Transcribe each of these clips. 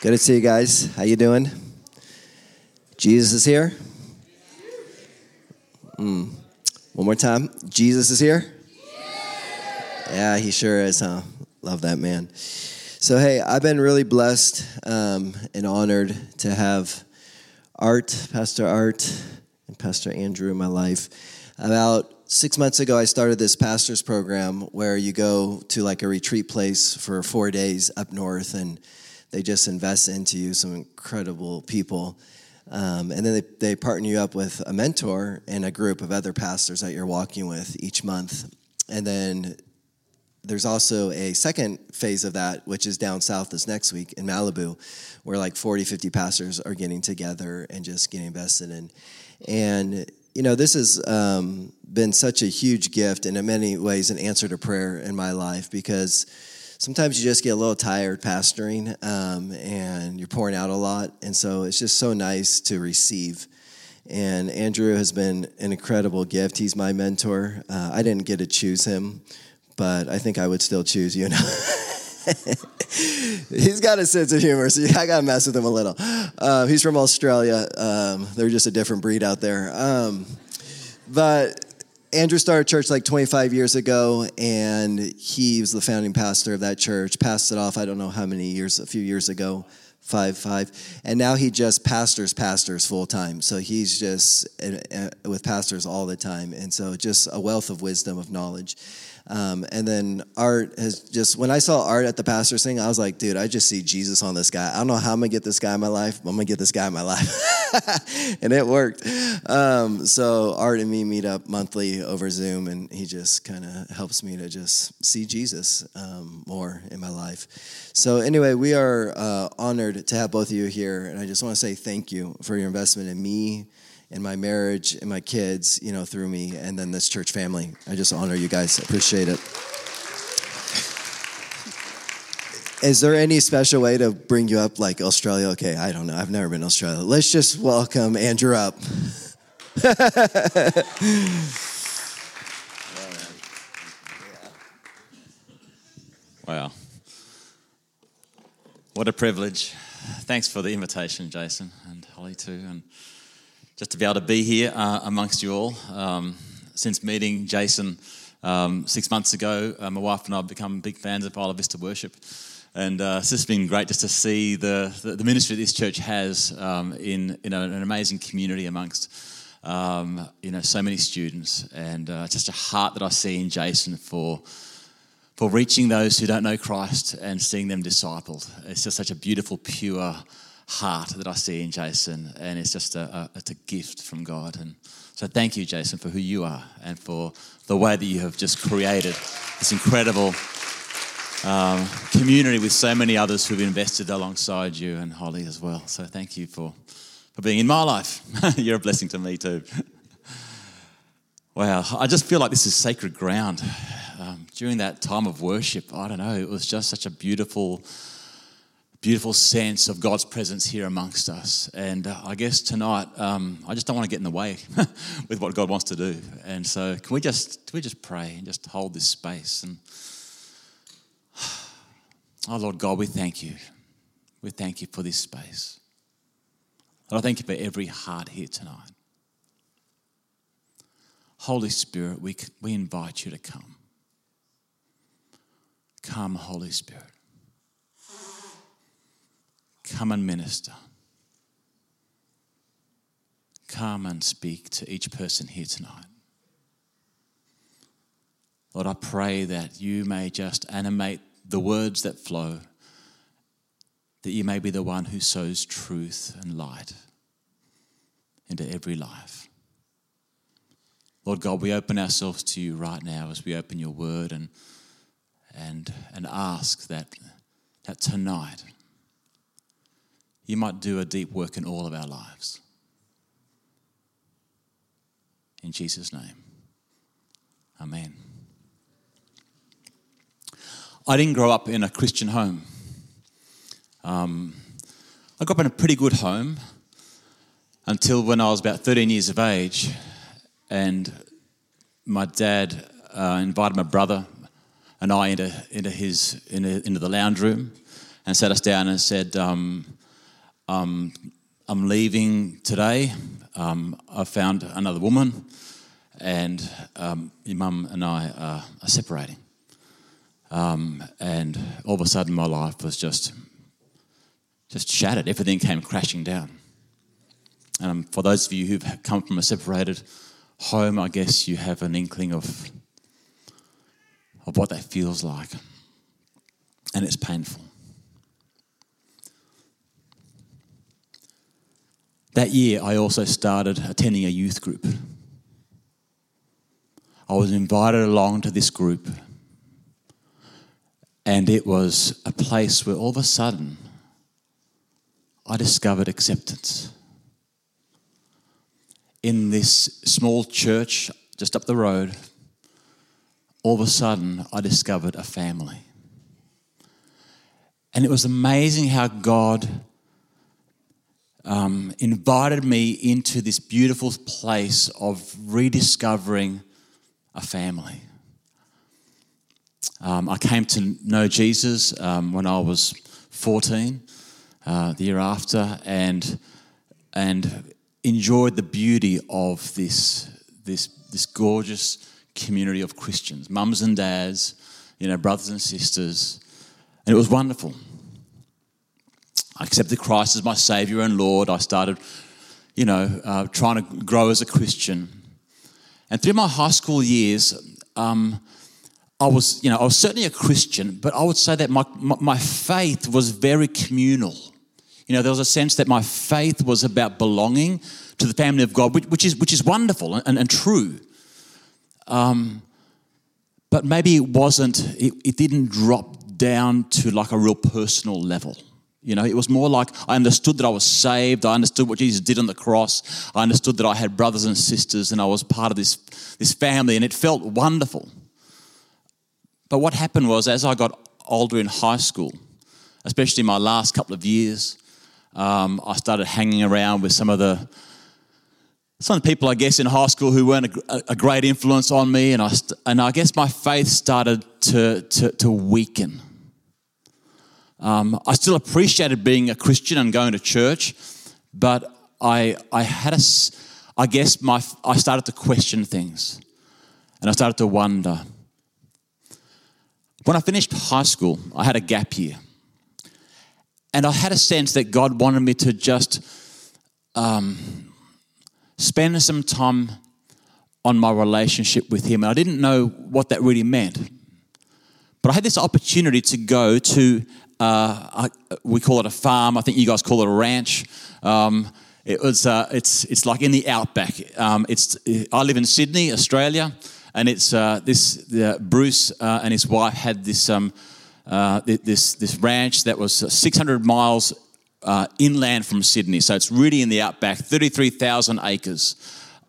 Good to see you guys. How you doing? Jesus is here. Mm. One more time. Jesus is here. Yeah, he sure is. Huh? Love that man. So hey, I've been really blessed um, and honored to have Art, Pastor Art, and Pastor Andrew in my life. About six months ago, I started this pastor's program where you go to like a retreat place for four days up north and they just invest into you, some incredible people. Um, and then they, they partner you up with a mentor and a group of other pastors that you're walking with each month. And then there's also a second phase of that, which is down south this next week in Malibu, where like 40, 50 pastors are getting together and just getting invested in. And, you know, this has um, been such a huge gift and in many ways an answer to prayer in my life because sometimes you just get a little tired pastoring um, and you're pouring out a lot. And so it's just so nice to receive. And Andrew has been an incredible gift. He's my mentor. Uh, I didn't get to choose him, but I think I would still choose you. Know? he's got a sense of humor, so I got to mess with him a little. Uh, he's from Australia. Um, they're just a different breed out there. Um, but Andrew started church like 25 years ago, and he was the founding pastor of that church. Passed it off, I don't know how many years, a few years ago, five, five. And now he just pastors pastors full time. So he's just uh, uh, with pastors all the time. And so just a wealth of wisdom, of knowledge. Um, and then Art has just, when I saw Art at the pastor's thing, I was like, dude, I just see Jesus on this guy. I don't know how I'm gonna get this guy in my life, but I'm gonna get this guy in my life. and it worked. Um, so Art and me meet up monthly over Zoom, and he just kind of helps me to just see Jesus um, more in my life. So, anyway, we are uh, honored to have both of you here, and I just wanna say thank you for your investment in me in my marriage and my kids, you know, through me, and then this church family. I just honor you guys. Appreciate it. Is there any special way to bring you up like Australia? Okay, I don't know. I've never been to Australia. Let's just welcome Andrew up. wow. What a privilege. Thanks for the invitation, Jason and Holly, too. And just to be able to be here uh, amongst you all. Um, since meeting Jason um, six months ago, uh, my wife and I have become big fans of Isla Vista Worship. And uh, it's just been great just to see the, the, the ministry this church has um, in, in an amazing community amongst um, you know, so many students. And uh, just a heart that I see in Jason for, for reaching those who don't know Christ and seeing them discipled. It's just such a beautiful, pure, heart that I see in Jason, and it's just a, a, it's a gift from God. And so, thank you, Jason, for who you are and for the way that you have just created this incredible um, community with so many others who've invested alongside you and Holly as well. So, thank you for for being in my life. You're a blessing to me too. Wow, I just feel like this is sacred ground. Um, during that time of worship, I don't know, it was just such a beautiful beautiful sense of God's presence here amongst us. And uh, I guess tonight, um, I just don't want to get in the way with what God wants to do. And so, can we just can we just pray and just hold this space? And oh Lord God, we thank you. We thank you for this space. Lord, I thank you for every heart here tonight. Holy Spirit, we, we invite you to come. Come, Holy Spirit. Come and minister. Come and speak to each person here tonight. Lord, I pray that you may just animate the words that flow, that you may be the one who sows truth and light into every life. Lord God, we open ourselves to you right now as we open your word and, and, and ask that, that tonight you might do a deep work in all of our lives. In Jesus' name, Amen. I didn't grow up in a Christian home. Um, I grew up in a pretty good home until when I was about 13 years of age, and my dad uh, invited my brother and I into, into, his, into, into the lounge room and sat us down and said, um, um, I'm leaving today. Um, I found another woman, and um, your mum and I are, are separating. Um, and all of a sudden, my life was just just shattered. Everything came crashing down. And for those of you who've come from a separated home, I guess you have an inkling of of what that feels like, and it's painful. That year, I also started attending a youth group. I was invited along to this group, and it was a place where all of a sudden I discovered acceptance. In this small church just up the road, all of a sudden I discovered a family. And it was amazing how God um, invited me into this beautiful place of rediscovering a family. Um, I came to know Jesus um, when I was 14, uh, the year after, and and enjoyed the beauty of this this this gorgeous community of Christians, mums and dads, you know, brothers and sisters, and it was wonderful. I accepted Christ as my Savior and Lord. I started, you know, uh, trying to grow as a Christian. And through my high school years, um, I was, you know, I was certainly a Christian, but I would say that my, my, my faith was very communal. You know, there was a sense that my faith was about belonging to the family of God, which, which is, which is wonderful and, and true. Um, but maybe it wasn't, it, it didn't drop down to like a real personal level. You know, it was more like I understood that I was saved. I understood what Jesus did on the cross. I understood that I had brothers and sisters and I was part of this, this family, and it felt wonderful. But what happened was, as I got older in high school, especially my last couple of years, um, I started hanging around with some of the some of the people, I guess, in high school who weren't a, a great influence on me, and I and I guess my faith started to to, to weaken. Um, I still appreciated being a Christian and going to church, but I, I had a, I guess my, I started to question things and I started to wonder. When I finished high school, I had a gap year. And I had a sense that God wanted me to just um, spend some time on my relationship with Him. And I didn't know what that really meant. But I had this opportunity to go to uh, we call it a farm. I think you guys call it a ranch. Um, it was, uh, it's, it's like in the outback. Um, it's, I live in Sydney, Australia, and it's uh, this Bruce uh, and his wife had this, um, uh, this, this ranch that was 600 miles uh, inland from Sydney. So it's really in the outback, 33,000 acres.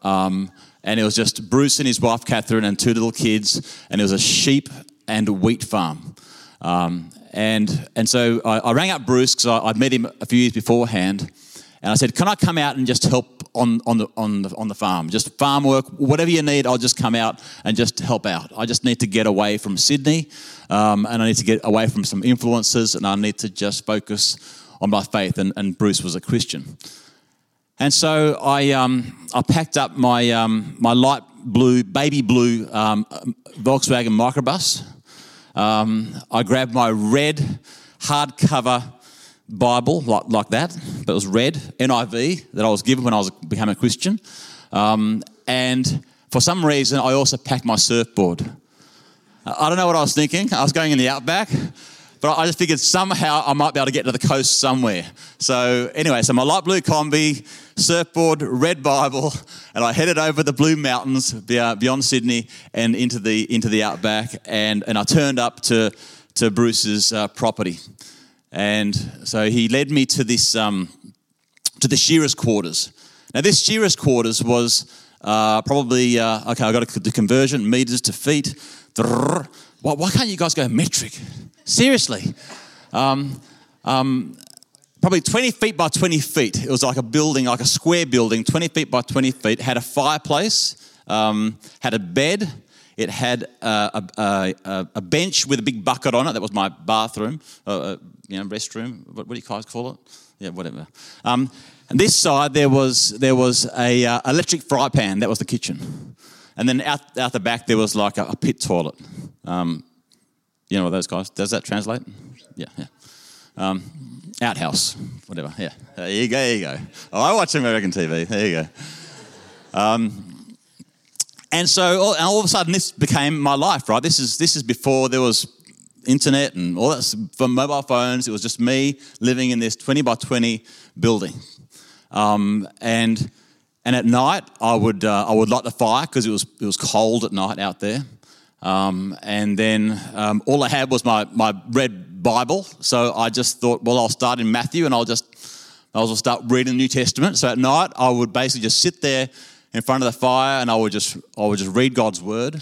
Um, and it was just Bruce and his wife, Catherine, and two little kids, and it was a sheep and wheat farm. Um, and, and so I, I rang up Bruce because I'd met him a few years beforehand. And I said, Can I come out and just help on, on, the, on, the, on the farm? Just farm work, whatever you need, I'll just come out and just help out. I just need to get away from Sydney um, and I need to get away from some influences and I need to just focus on my faith. And, and Bruce was a Christian. And so I, um, I packed up my, um, my light blue, baby blue um, Volkswagen microbus. Um, I grabbed my red hardcover Bible, like, like that, but it was red, NIV, that I was given when I was becoming a Christian. Um, and for some reason, I also packed my surfboard. I don't know what I was thinking. I was going in the outback, but I just figured somehow I might be able to get to the coast somewhere. So, anyway, so my light blue Kombi, surfboard, red Bible, and I headed over the Blue Mountains beyond Sydney and into the into the outback, and and I turned up to to Bruce's uh, property, and so he led me to this um, to the shearers' quarters. Now, this shearers' quarters was uh, probably uh, okay. I got the conversion meters to feet. Why, why can't you guys go metric? Seriously. Um, um, probably 20 feet by 20 feet. It was like a building, like a square building, 20 feet by 20 feet, had a fireplace, um, had a bed. It had a, a, a, a bench with a big bucket on it. That was my bathroom, uh, uh, you know, restroom. What, what, do you guys call it? Yeah, whatever. Um, and this side there was there was a uh, electric fry pan. That was the kitchen. And then out, out the back there was like a, a pit toilet. Um, you know those guys? Does that translate? Yeah, yeah. Um, outhouse, whatever. Yeah, there you go. There you go. Oh, I watch American TV. There you go. Um, and so, all, and all of a sudden, this became my life. Right? This is this is before there was internet and all that for mobile phones. It was just me living in this twenty by twenty building, um, and and at night I would uh, I would light the fire because it was it was cold at night out there. Um, and then um, all I had was my, my red Bible. So I just thought, well, I'll start in Matthew and I'll just I'll start reading the New Testament. So at night, I would basically just sit there in front of the fire and I would just I would just read God's word.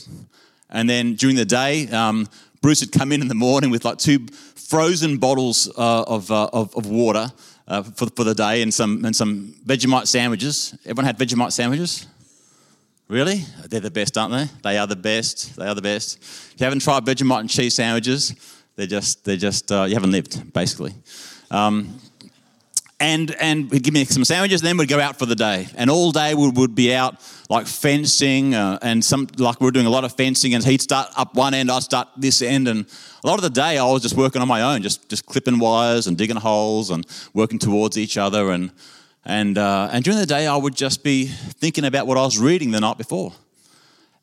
And then during the day, um, Bruce would come in in the morning with like two frozen bottles uh, of, uh, of, of water uh, for, for the day and some and some Vegemite sandwiches. Everyone had Vegemite sandwiches. Really? They're the best, aren't they? They are the best. They are the best. If you haven't tried Vegemite and cheese sandwiches, they're just, they're just, uh, you haven't lived, basically. Um, and and he'd give me some sandwiches, and then we'd go out for the day. And all day we would be out like fencing, uh, and some like we were doing a lot of fencing. And he'd start up one end, I'd start this end, and a lot of the day I was just working on my own, just just clipping wires and digging holes and working towards each other. And and, uh, and during the day, I would just be thinking about what I was reading the night before.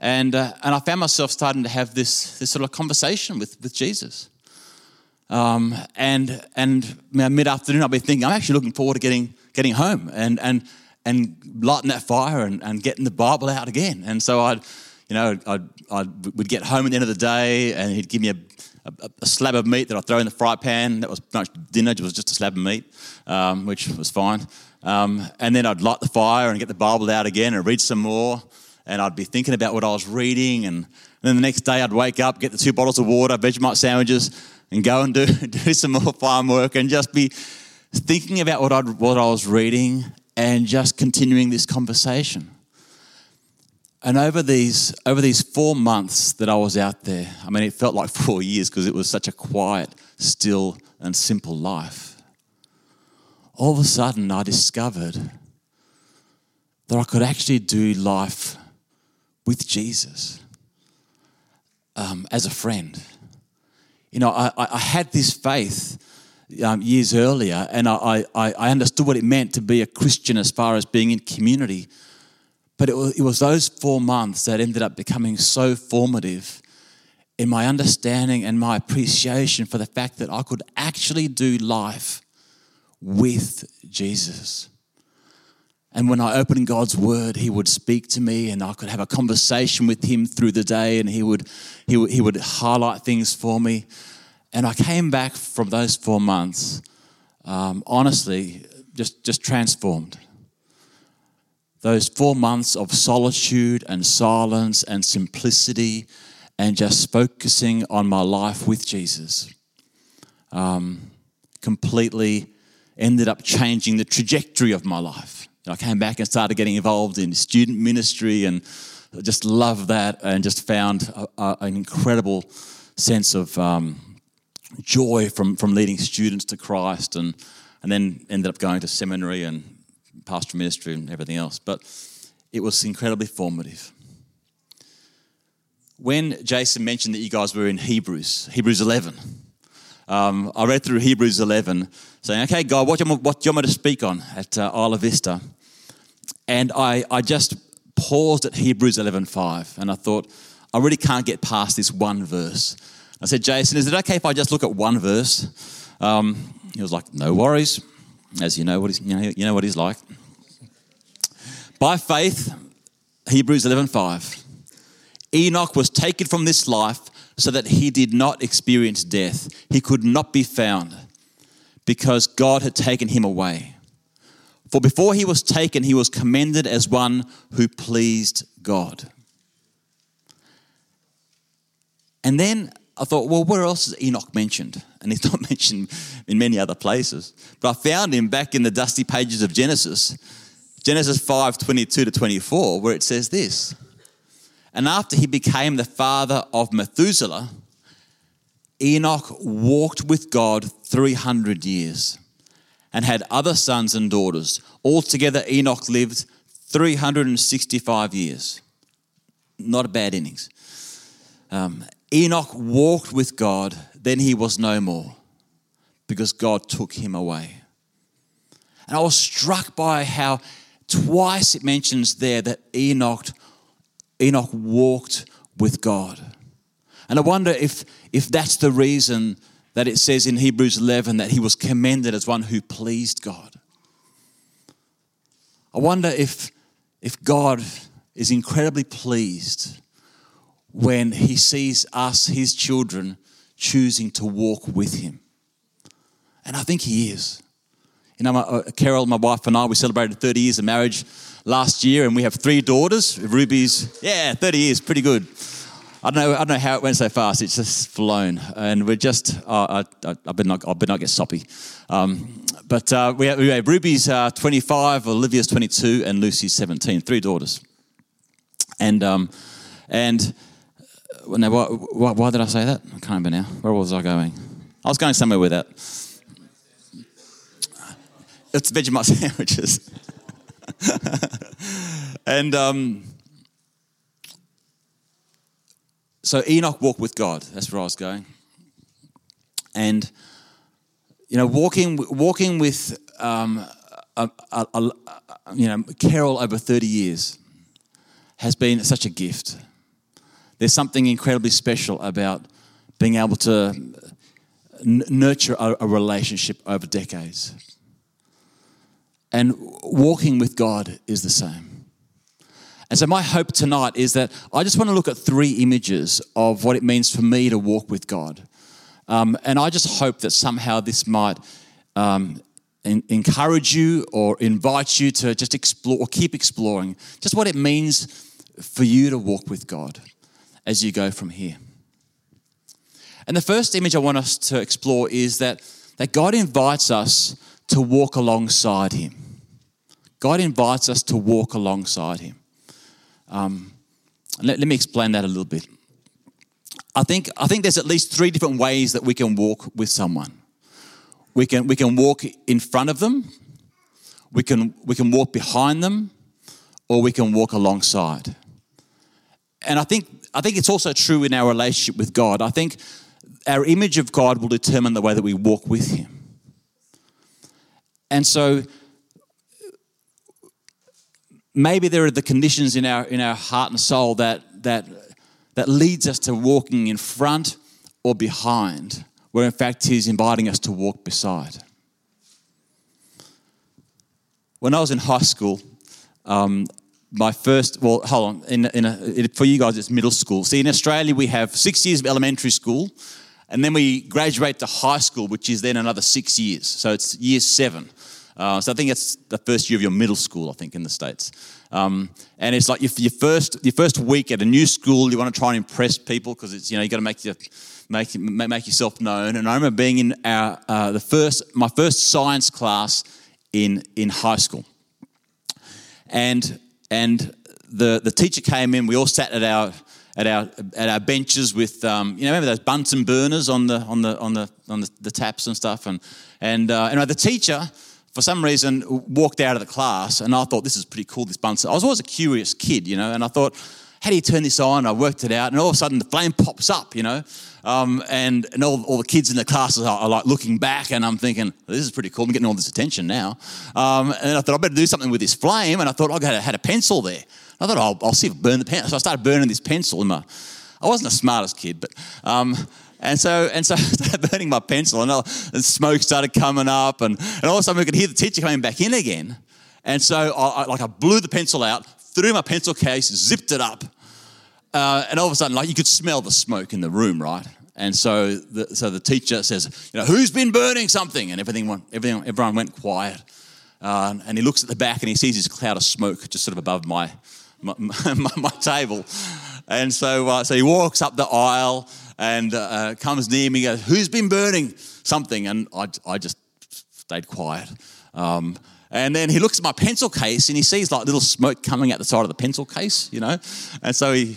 And, uh, and I found myself starting to have this, this sort of conversation with, with Jesus. Um, and and mid afternoon, I'd be thinking, I'm actually looking forward to getting, getting home and, and, and lighting that fire and, and getting the Bible out again. And so I'd, you know, I'd, I'd, we'd get home at the end of the day and he'd give me a, a, a, slab of meat that I'd throw in the fry pan. That was much dinner, it was just a slab of meat, um, which was fine. Um, and then I'd light the fire and get the Bible out again and read some more. And I'd be thinking about what I was reading. And, and then the next day I'd wake up, get the two bottles of water, Vegemite sandwiches, and go and do, do some more farm work and just be thinking about what, I'd, what I was reading and just continuing this conversation. And over these, over these four months that I was out there, I mean, it felt like four years because it was such a quiet, still, and simple life all of a sudden I discovered that I could actually do life with Jesus um, as a friend. You know, I, I had this faith um, years earlier, and I, I, I, understood what it meant to be a Christian as far as being in community. But it was, it was those four months that ended up becoming so formative in my understanding and my appreciation for the fact that I could actually do life with Jesus. And when I opened God's word, He would speak to me and I could have a conversation with Him through the day and He would, he would, he would highlight things for me. And I came back from those four months, um, honestly, just, just transformed. Those four months of solitude and silence and simplicity and just focusing on my life with Jesus um, completely ended up changing the trajectory of my life. I came back and started getting involved in student ministry and just loved that and just found a, a, an incredible sense of um, joy from, from leading students to Christ and, and then ended up going to seminary and pastoral ministry and everything else. But it was incredibly formative. When Jason mentioned that you guys were in Hebrews, Hebrews 11, um, I read through Hebrews 11, saying, okay, God, what do you, what do you want me to speak on at uh, Isla Vista? And I, I just paused at Hebrews 11.5, and I thought, I really can't get past this one verse. I said, Jason, is it okay if I just look at one verse? Um, he was like, no worries, as you know what he's, you know, you know what he's like. By faith, Hebrews 11.5, Enoch was taken from this life so that he did not experience death. He could not be found because God had taken him away. For before he was taken, he was commended as one who pleased God. And then I thought, well, where else is Enoch mentioned? And he's not mentioned in many other places. But I found him back in the dusty pages of Genesis, Genesis 5 22 to 24, where it says this And after he became the father of Methuselah, Enoch walked with God 300 years and had other sons and daughters. Altogether, Enoch lived 365 years. Not a bad innings. Um, Enoch walked with God, then he was no more because God took him away. And I was struck by how twice it mentions there that Enoch, Enoch walked with God. And I wonder if, if that's the reason that it says in Hebrews 11 that he was commended as one who pleased God. I wonder if, if God is incredibly pleased when he sees us, his children, choosing to walk with him. And I think he is. You know, my, uh, Carol, my wife, and I, we celebrated 30 years of marriage last year, and we have three daughters. Ruby's, yeah, 30 years, pretty good. I don't know. I don't know how it went so fast. It's just flown, and we're just. Uh, I, I, I better not. I not get soppy. Um, but uh, we, have, we have Ruby's uh, 25, Olivia's 22, and Lucy's 17. Three daughters. And um, and uh, now, why, why, why, did I say that? I can't remember now. Where was I going? I was going somewhere with that. It's Vegemite sandwiches. and um, so Enoch walked with God. That's where I was going. And you know, walking walking with um, a, a, a, you know Carol over thirty years has been such a gift. There's something incredibly special about being able to n- nurture a, a relationship over decades. And walking with God is the same. And so, my hope tonight is that I just want to look at three images of what it means for me to walk with God. Um, and I just hope that somehow this might um, in, encourage you or invite you to just explore or keep exploring just what it means for you to walk with God as you go from here. And the first image I want us to explore is that, that God invites us to walk alongside Him. God invites us to walk alongside Him. Um, let, let me explain that a little bit. I think, I think there's at least three different ways that we can walk with someone. We can, we can walk in front of them, we can, we can walk behind them, or we can walk alongside. And I think, I think it's also true in our relationship with God. I think our image of God will determine the way that we walk with Him. And so maybe there are the conditions in our in our heart and soul that that that leads us to walking in front or behind, where in fact he's inviting us to walk beside. When I was in high school, um, my first well, hold on, in, in a, for you guys it's middle school. See, in Australia we have six years of elementary school, and then we graduate to high school, which is then another six years. So it's year seven. Uh, so I think it's the first year of your middle school, I think, in the States. Um, and it's like your, your, first, your first week at a new school, you want to try and impress people because it's, you know, you got to make, your, make, make yourself known. And I remember being in our, uh, the first, my first science class in, in high school. And, and the, the teacher came in, we all sat at our, at our at our benches with um, you know remember those Bunsen burners on the on the on the on the, the taps and stuff and and uh, anyway the teacher for some reason, walked out of the class, and I thought, this is pretty cool, this Bunsen. I was always a curious kid, you know, and I thought, how do you turn this on? I worked it out, and all of a sudden the flame pops up, you know, um, and, and all, all the kids in the classes are, are, like looking back, and I'm thinking, this is pretty cool. I'm getting all this attention now. Um, and I thought, I better do something with this flame, and I thought, I had a pencil there. I thought, I'll, I'll see if I burn the pencil. So I started burning this pencil in my. I wasn't the smartest kid, but um, and so, and so I started burning my pencil, and, and smoke started coming up, and, and all of a sudden we could hear the teacher coming back in again. And so, I, I like, I blew the pencil out, threw my pencil case, zipped it up, uh, and all of a sudden, like, you could smell the smoke in the room, right? And so, the, so the teacher says, you know, who's been burning something? And everything went, everything, everyone went quiet. Uh, and he looks at the back and he sees this cloud of smoke just sort of above my, my, my, my table. And so, uh, so he walks up the aisle and uh, comes near me goes, Who's been burning something? And I, I just stayed quiet. Um, and then he looks at my pencil case and he sees like little smoke coming out the side of the pencil case, you know. And so he,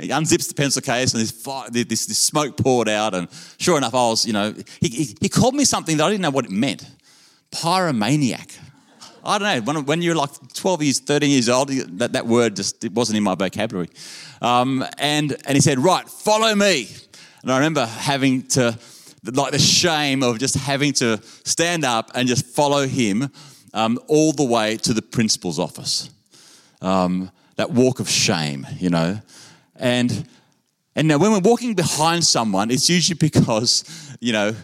he unzips the pencil case and this, this, this, smoke poured out. And sure enough, I was, you know, he, he, he called me something that I didn't know what it meant pyromaniac. I don't know, when, when you're like 12 years, 13 years old, that, that word just it wasn't in my vocabulary. Um, and, and he said, Right, follow me. And I remember having to, like the shame of just having to stand up and just follow him um, all the way to the principal's office. Um, that walk of shame, you know. And, and now when we're walking behind someone, it's usually because, you know,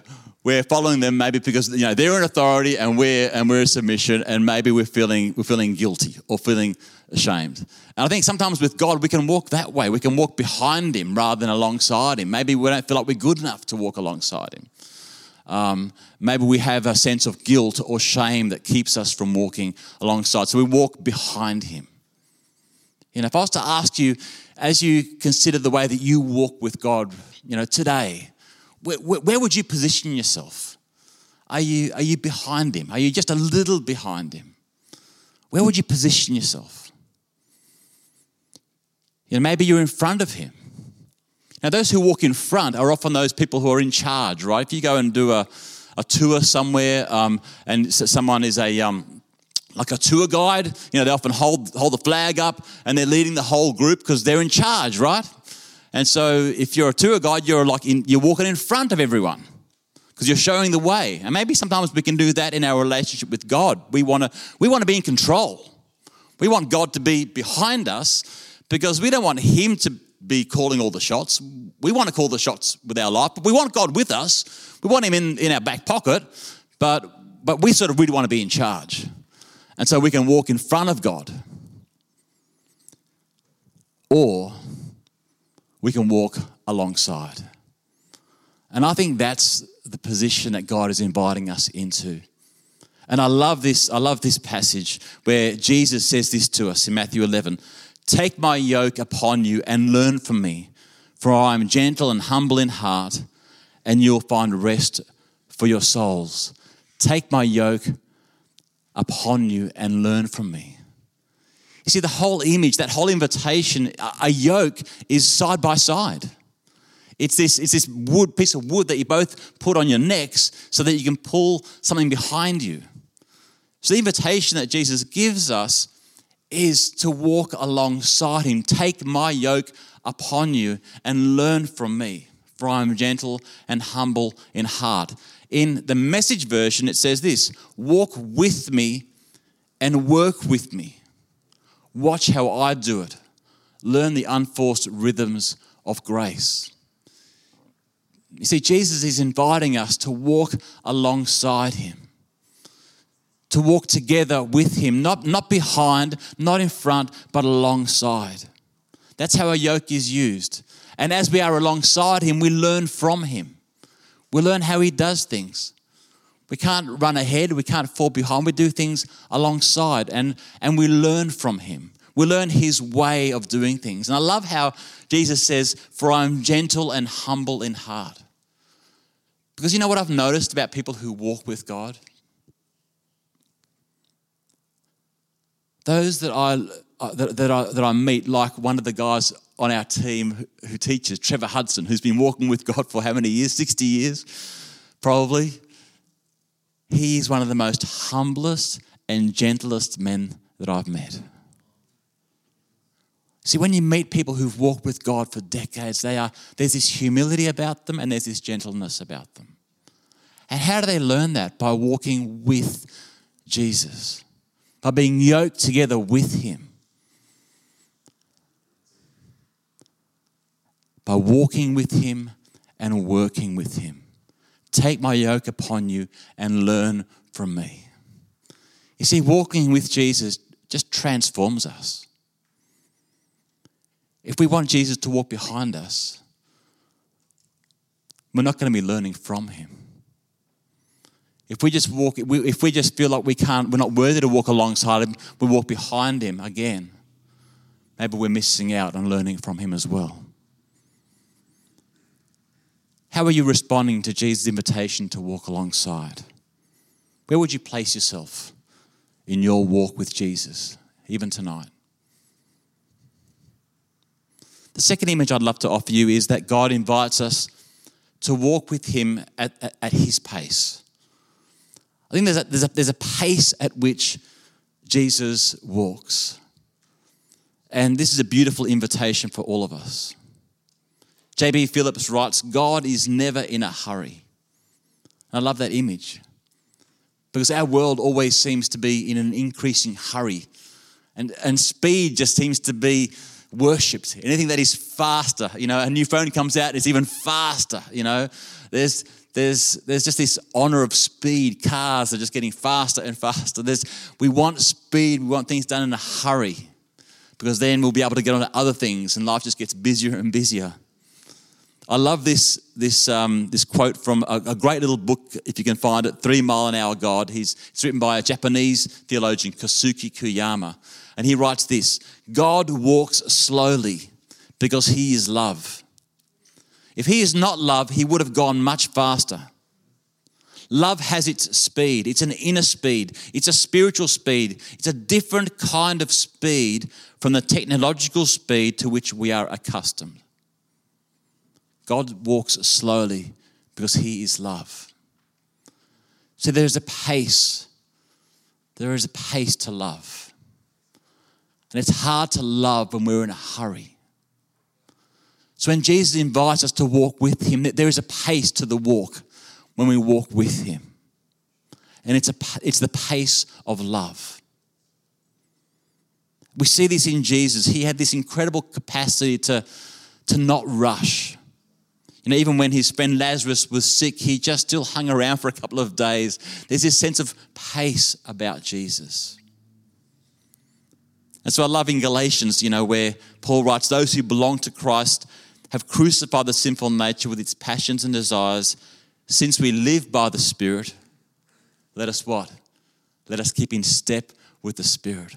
we're following them maybe because you know they're in authority and we're and we're in submission and maybe we're feeling we're feeling guilty or feeling ashamed. And I think sometimes with God we can walk that way. We can walk behind Him rather than alongside Him. Maybe we don't feel like we're good enough to walk alongside Him. Um, maybe we have a sense of guilt or shame that keeps us from walking alongside. So we walk behind Him. You know, if I was to ask you, as you consider the way that you walk with God, you know, today, where, where would you position yourself? Are you, are you behind him? Are you just a little behind him? Where would you position yourself? You know, maybe you're in front of him. Now, those who walk in front are often those people who are in charge, right? If you go and do a, a tour somewhere um, and someone is a, um, like a tour guide, you know, they often hold, hold the flag up and they're leading the whole group because they're in charge, right? And so if you're a tour guide, you're like in, you're walking in front of everyone because you're showing the way. And maybe sometimes we can do that in our relationship with God. We want to we want to be in control. We want God to be behind us because we don't want him to be calling all the shots. We want to call the shots with our life, but we want God with us. We want him in, in our back pocket, but but we sort of really want to be in charge. And so we can walk in front of God. Or we can walk alongside. And I think that's the position that God is inviting us into. And I love this, I love this passage where Jesus says this to us in Matthew 11 Take my yoke upon you and learn from me, for I am gentle and humble in heart, and you'll find rest for your souls. Take my yoke upon you and learn from me. You see, the whole image, that whole invitation, a yoke is side by side. It's this, it's this wood, piece of wood that you both put on your necks so that you can pull something behind you. So the invitation that Jesus gives us is to walk alongside him. Take my yoke upon you and learn from me, for I am gentle and humble in heart. In the message version, it says this walk with me and work with me. Watch how I do it. Learn the unforced rhythms of grace. You see, Jesus is inviting us to walk alongside him, to walk together with him, not, not behind, not in front, but alongside. That's how a yoke is used. And as we are alongside him, we learn from him. We learn how he does things. We can't run ahead, we can't fall behind. We do things alongside and, and we learn from him. We learn his way of doing things. And I love how Jesus says, For I am gentle and humble in heart. Because you know what I've noticed about people who walk with God? Those that I, uh, that, that, I, that I meet, like one of the guys on our team who teaches, Trevor Hudson, who's been walking with God for how many years? 60 years, probably he is one of the most humblest and gentlest men that I've met. See, when you meet people who've walked with God for decades, they are, there's this humility about them and there's this gentleness about them. And how do they learn that? By walking with Jesus, by being yoked together with Him, by walking with Him and working with Him. Take my yoke upon you and learn from me. You see, walking with Jesus just transforms us. If we want Jesus to walk behind us, we're not going to be learning from him. If we just walk, if we just feel like we can't, we're not worthy to walk alongside him, we walk behind him again. Maybe we're missing out on learning from him as well. How are you responding to Jesus' invitation to walk alongside? Where would you place yourself? in your walk with Jesus, even tonight. The second image I'd love to offer you is that God invites us to walk with Him at, at, at His pace. I think there's a, there's, a, there's a pace at which Jesus walks. And this is a beautiful invitation for all of us. J.B. Phillips writes God is never in a hurry. And I love that image because our world always seems to be in an increasing hurry. And, and speed just seems to be worshipped. Anything that is faster, you know, a new phone comes out, it's even faster, you know. There's, there's, there's just this honor of speed. Cars are just getting faster and faster. There's, we want speed, we want things done in a hurry because then we'll be able to get on to other things and life just gets busier and busier. I love this, this, um, this quote from a, a, great little book, if you can find it, Three Mile an Hour God. He's, it's written by a Japanese theologian, Kosuke Koyama. And he writes this God walks slowly because he is love. If he is not love, he would have gone much faster. Love has its speed. It's an inner speed. It's a spiritual speed. It's a different kind of speed from the technological speed to which we are accustomed. God walks slowly because He is love. So there's a pace. There is a pace to love. And it's hard to love when we're in a hurry. So when Jesus invites us to walk with Him, there is a pace to the walk when we walk with Him. And it's, a, it's the pace of love. We see this in Jesus. He had this incredible capacity to, to not rush you know, even when his friend Lazarus was sick, he just still hung around for a couple of days. There's this sense of pace about Jesus. And so I love in Galatians, you know, where Paul writes, Those who belong to Christ have crucified the sinful nature with its passions and desires. Since we live by the Spirit, let us what? Let us keep in step with the Spirit.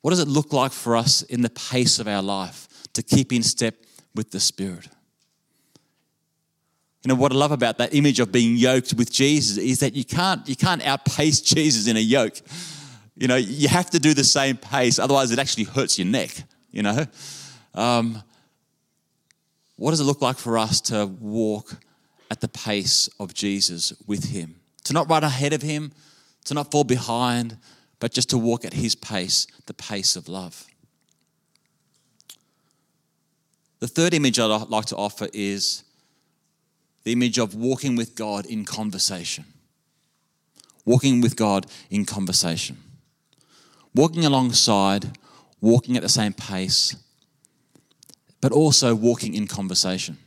What does it look like for us in the pace of our life to keep in step with the Spirit? You know what I love about that image of being yoked with Jesus is that you can't you can't outpace Jesus in a yoke. You know, you have to do the same pace, otherwise it actually hurts your neck. You know, um, what does it look like for us to walk at the pace of Jesus with Him? To not run ahead of Him, to not fall behind, but just to walk at His pace, the pace of love. The third image I'd like to offer is the image of walking with God in conversation. Walking with God in conversation. Walking alongside, walking at the same pace, but also walking in conversation.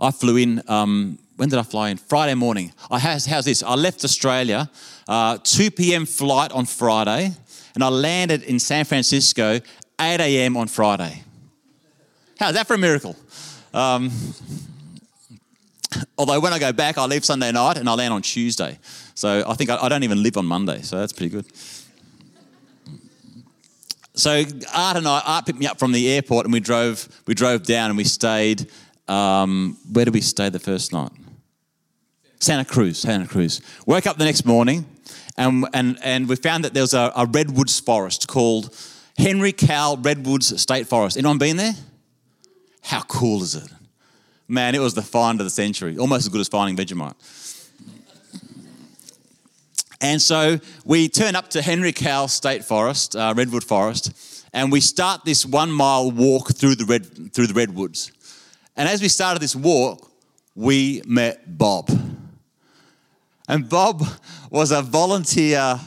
I flew in, um, when did I fly in? Friday morning. I has, how's this? I left Australia, uh, 2 p.m. flight on Friday, and I landed in San Francisco 8 a.m. on Friday. How's that for a miracle? Um, Although when I go back, I leave Sunday night and I land on Tuesday. So I think I, I don't even live on Monday. So that's pretty good. So Art and I, Art picked me up from the airport and we drove, we drove down and we stayed, um, where did we stay the first night? Santa Cruz, Santa Cruz. Woke up the next morning and, and, and we found that there was a, a redwoods forest called Henry Cowell Redwoods State Forest. Anyone been there? How cool is it? Man, it was the find of the century, almost as good as finding Vegemite. And so we turn up to Henry Cowell State Forest, uh, Redwood Forest, and we start this one mile walk through the, red, through the redwoods. And as we started this walk, we met Bob. And Bob was a volunteer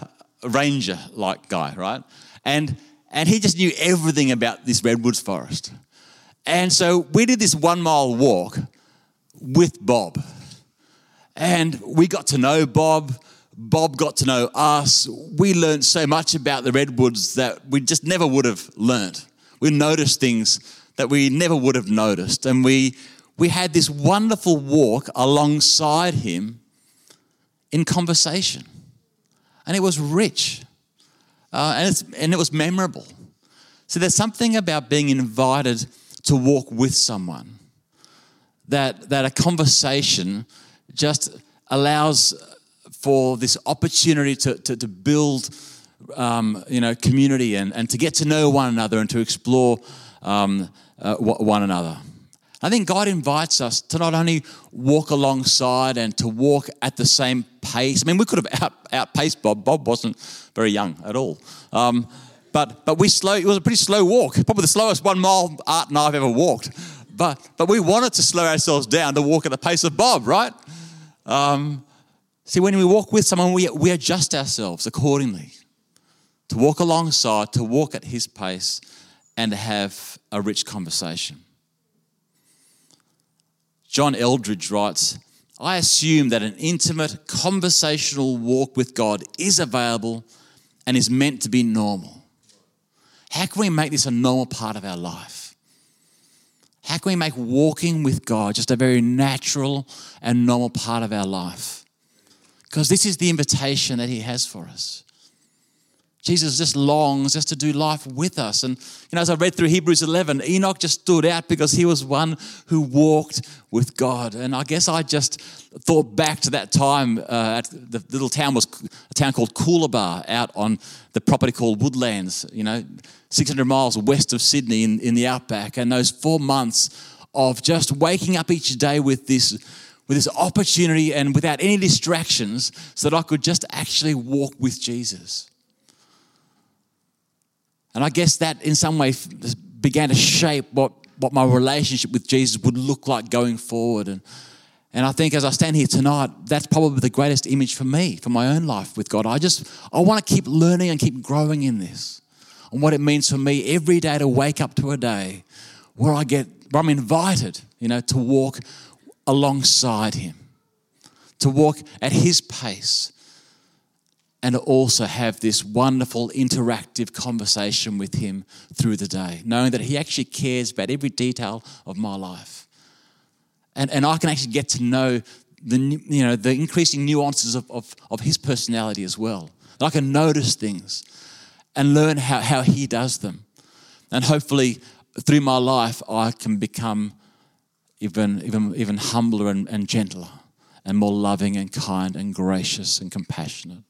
ranger like guy, right? And, and he just knew everything about this redwoods forest. And so we did this one mile walk with Bob. And we got to know Bob. Bob got to know us. We learned so much about the redwoods that we just never would have learned. We noticed things that we never would have noticed. And we, we had this wonderful walk alongside him in conversation. And it was rich uh, and, and it was memorable. So there's something about being invited to walk with someone. That, that a conversation just allows for this opportunity to, to, to build um, you know, community and, and to get to know one another and to explore um, uh, one another. I think God invites us to not only walk alongside and to walk at the same pace. I mean, we could have out, outpaced Bob. Bob wasn't very young at all. Um, but, but we slow, it was a pretty slow walk, probably the slowest one mile Art and I have ever walked. But, but we wanted to slow ourselves down to walk at the pace of Bob, right? Um, see, when we walk with someone, we, we adjust ourselves accordingly to walk alongside, to walk at his pace, and have a rich conversation. John Eldredge writes, I assume that an intimate conversational walk with God is available and is meant to be normal. How can we make this a normal part of our life? How can we make walking with God just a very natural and normal part of our life? Because this is the invitation that He has for us. Jesus just longs just to do life with us. And, you know, as I read through Hebrews 11, Enoch just stood out because he was one who walked with God. And I guess I just thought back to that time uh, at the little town was a town called Coolabah out on the property called Woodlands, you know, 600 miles west of Sydney in, in the outback. And those four months of just waking up each day with this with this opportunity and without any distractions so that I could just actually walk with Jesus. And I guess that in some way began to shape what, what my relationship with Jesus would look like going forward. And, and I think as I stand here tonight, that's probably the greatest image for me, for my own life with God. I just, I want to keep learning and keep growing in this and what it means for me every day to wake up to a day where I get, where I'm invited, you know, to walk alongside Him, to walk at His pace, and also have this wonderful interactive conversation with Him through the day, knowing that He actually cares about every detail of my life. And, and I can actually get to know the, you know, the increasing nuances of, of, of His personality as well. That I can notice things and learn how, how He does them. And hopefully, through my life, I can become even, even, even humbler and, and gentler and more loving and kind and gracious and compassionate.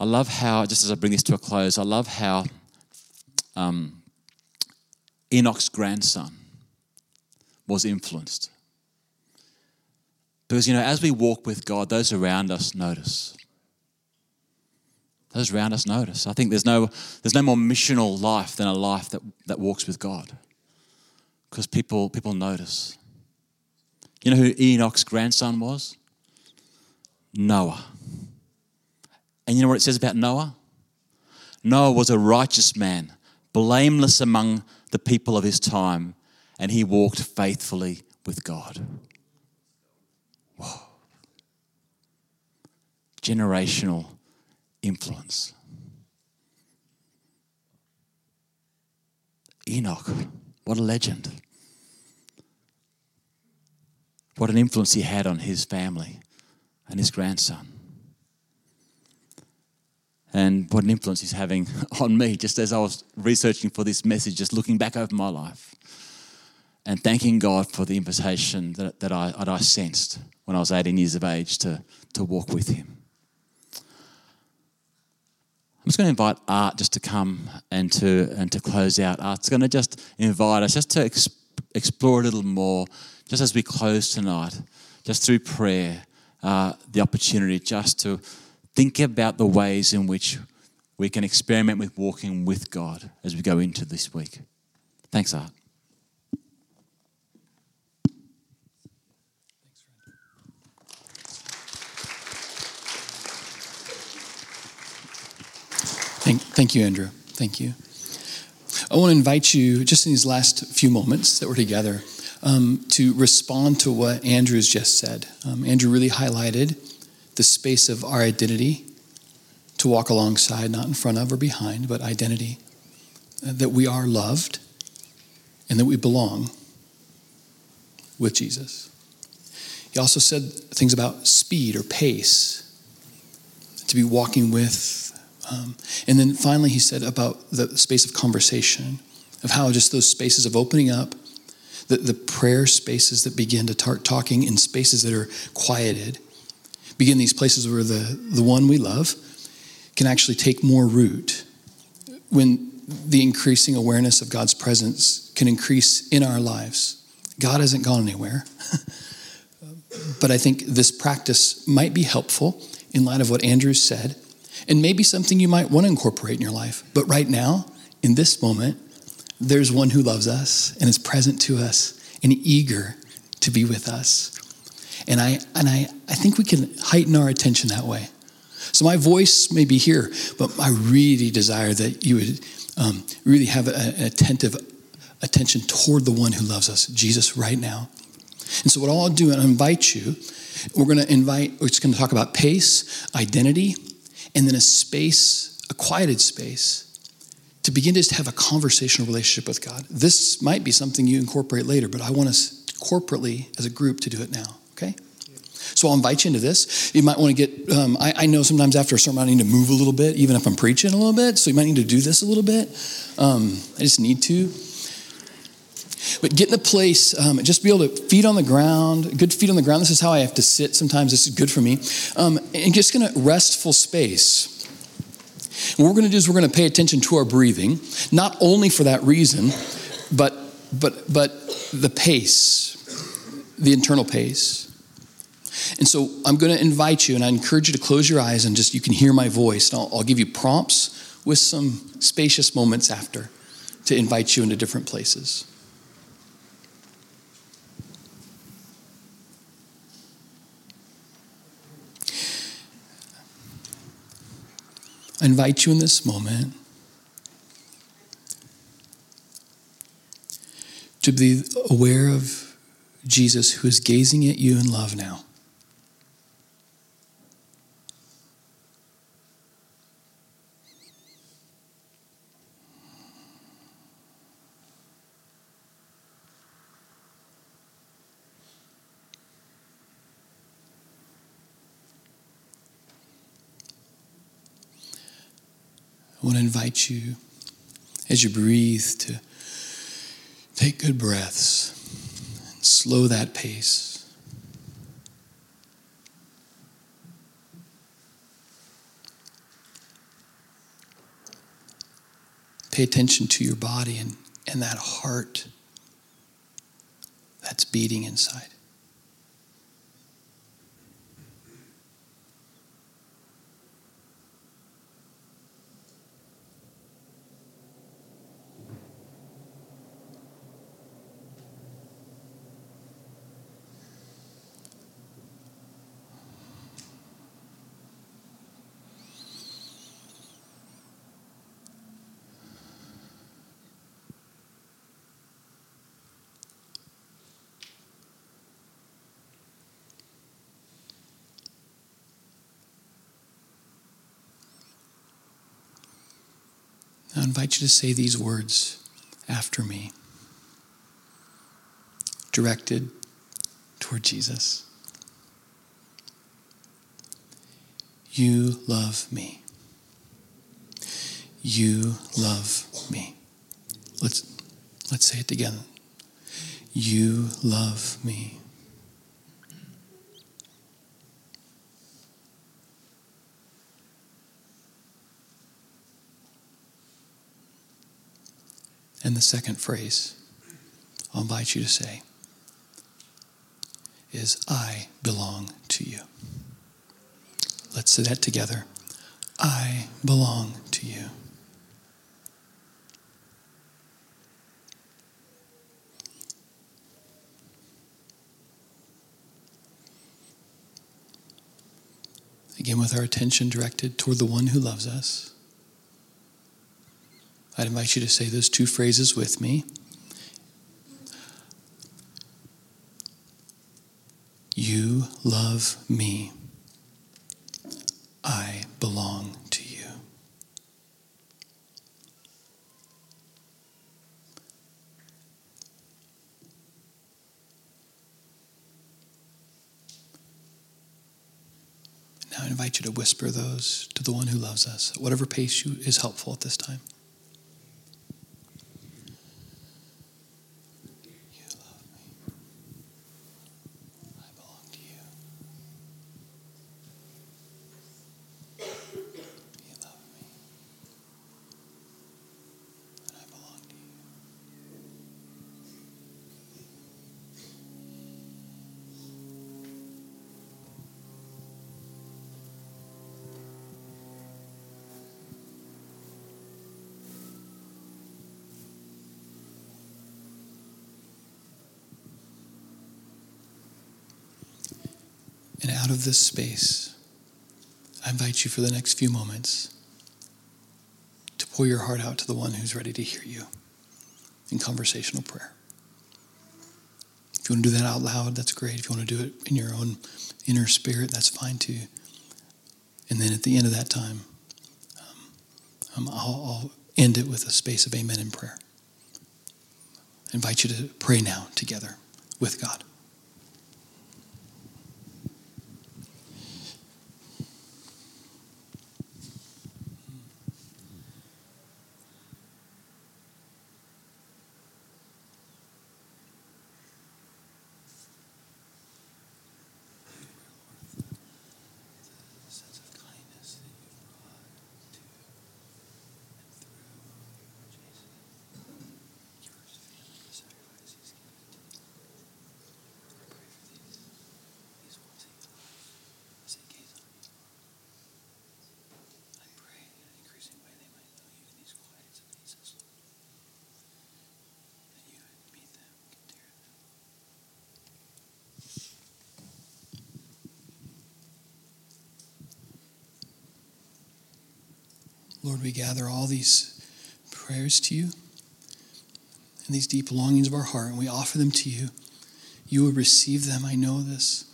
I love how, just as I bring this to a close, I love how um, Enoch's grandson was influenced. Because, you know, as we walk with God, those around us notice. Those around us notice. I think there's no, there's no more missional life than a life that, that walks with God. Because people, people notice. You know who Enoch's grandson was? Noah. And you know what it says about Noah? Noah was a righteous man, blameless among the people of his time, and he walked faithfully with God. Whoa. Generational influence. Enoch, what a legend. What an influence he had on his family and his grandson and what an influence he's having on me just as I was researching for this message, just looking back over my life and thanking God for the invitation that, that, I, that I sensed when I was 18 years of age to, to walk with him. I'm just going to invite Art just to come and to, and to close out. Art's going to just invite us just to ex- explore a little more, just as we close tonight, just through prayer, uh, the opportunity just to think about the ways in which we can experiment with walking with God as we go into this week. Thanks, Art. Thank, thank you, Andrew. Thank you. I want to invite you, just in these last few moments that we're together, um, to respond to what Andrew's just said. Um, Andrew really highlighted the space of our identity to walk alongside, not in front of or behind, but identity. Uh, that we are loved and that we belong with Jesus. He also said things about speed or pace, to be walking with Um, and then finally, he said about the space of conversation, of how just those spaces of opening up, the, the prayer spaces that begin to start talking in spaces that are quieted, begin these places where the, the one we love can actually take more root when the increasing awareness of God's presence can increase in our lives. God hasn't gone anywhere. but I think this practice might be helpful in light of what Andrew said, and maybe something you might want to incorporate in your life. But right now, in this moment, there's one who loves us and is present to us and eager to be with us. And I, and I, I think we can heighten our attention that way. So my voice may be here, but I really desire that you would um, really have an attentive attention toward the one who loves us, Jesus, right now. And so what I'll do, and I invite you, we're going to invite, we're just going to talk about pace, identity, and then a space, a quieted space to begin to have a conversational relationship with God. This might be something you incorporate later, but I want us corporately as a group to do it now, okay? So I'll invite you into this. You might want to get, um, I, I, know sometimes after a sermon I need to move a little bit, even if I'm preaching a little bit. So you might need to do this a little bit. Um, I just need to. But get in a place, um, just be able to feet on the ground, good feet on the ground. This is how I have to sit sometimes. This is good for me. Um, and just going to restful space. And what we're going to do is we're going to pay attention to our breathing, not only for that reason, but but but the pace, the internal pace. And so I'm going to invite you, and I encourage you to close your eyes and just you can hear my voice. And I'll, I'll give you prompts with some spacious moments after to invite you into different places. I invite you in this moment to be aware of Jesus who is gazing at you in love now. Want to invite you as you breathe to take good breaths and slow that pace. Pay attention to your body and, and that heart that's beating inside. I invite you to say these words after me, directed toward Jesus. You love me. You love me. Let's, let's say it together. You love me. And the second phrase I'll invite you to say is, I belong to you. Let's say that together. I belong to you. Again, with our attention directed toward the one who loves us. I'd invite you to say those two phrases with me. You love me. I belong to you. Now I invite you to whisper those to the one who loves us, at whatever pace you, is helpful at this time. Out of this space, I invite you for the next few moments to pour your heart out to the one who's ready to hear you in conversational prayer. If you want to do that out loud, that's great. If you want to do it in your own inner spirit, that's fine too. And then at the end of that time, um, um, I'll, I'll end it with a space of amen in prayer. I invite you to pray now together with God. sense of kindness that you've brought to and through Jesus. Yours family, the sacrifice he's given to you. I pray for these, these ones that you love as they gaze on you. I pray in an increasing way they might know you in these quiet spaces, Lord. That you would meet them, get near them. Lord, we gather all these prayers to you and these deep longings of our heart, and we offer them to you. You will receive them. I know this.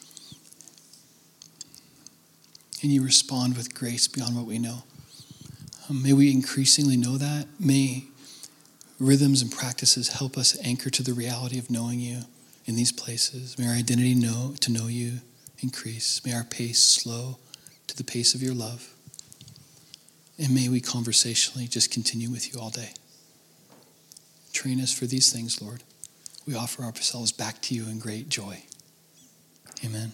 And you respond with grace beyond what we know. Um, may we increasingly know that. May rhythms and practices help us anchor to the reality of knowing you in these places. May our identity know to know you increase. May our pace slow to the pace of your love. And may we conversationally just continue with you all day. Train us for these things, Lord. We offer ourselves back to you in great joy. Amen.